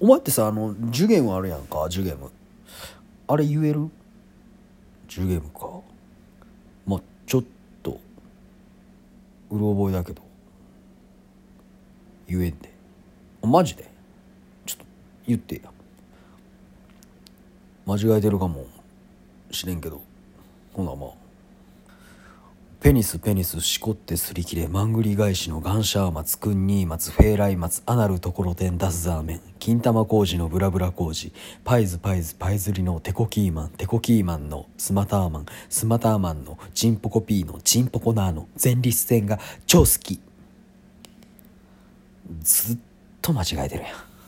お前ってさあのジュゲムあるやんかジュゲムあれ言える？ジュゲムか？まあちょっとうろ覚えだけど。言えんで。マジで？ちょっと言ってや。間違えてるかもしれんけど。ほなまあ。ペニスペニスしこってすり切れまんぐり返しのガンシャーマツクンニーマツフェーライマツアナルところてんダスザーメン。金玉工事のブラブラ工事パイズパイズパイズリのテコキーマンテコキーマンのスマターマン。スマターマンのチンポコピーのチンポコナーの前立腺が超好き。ずっと間違えてるやん。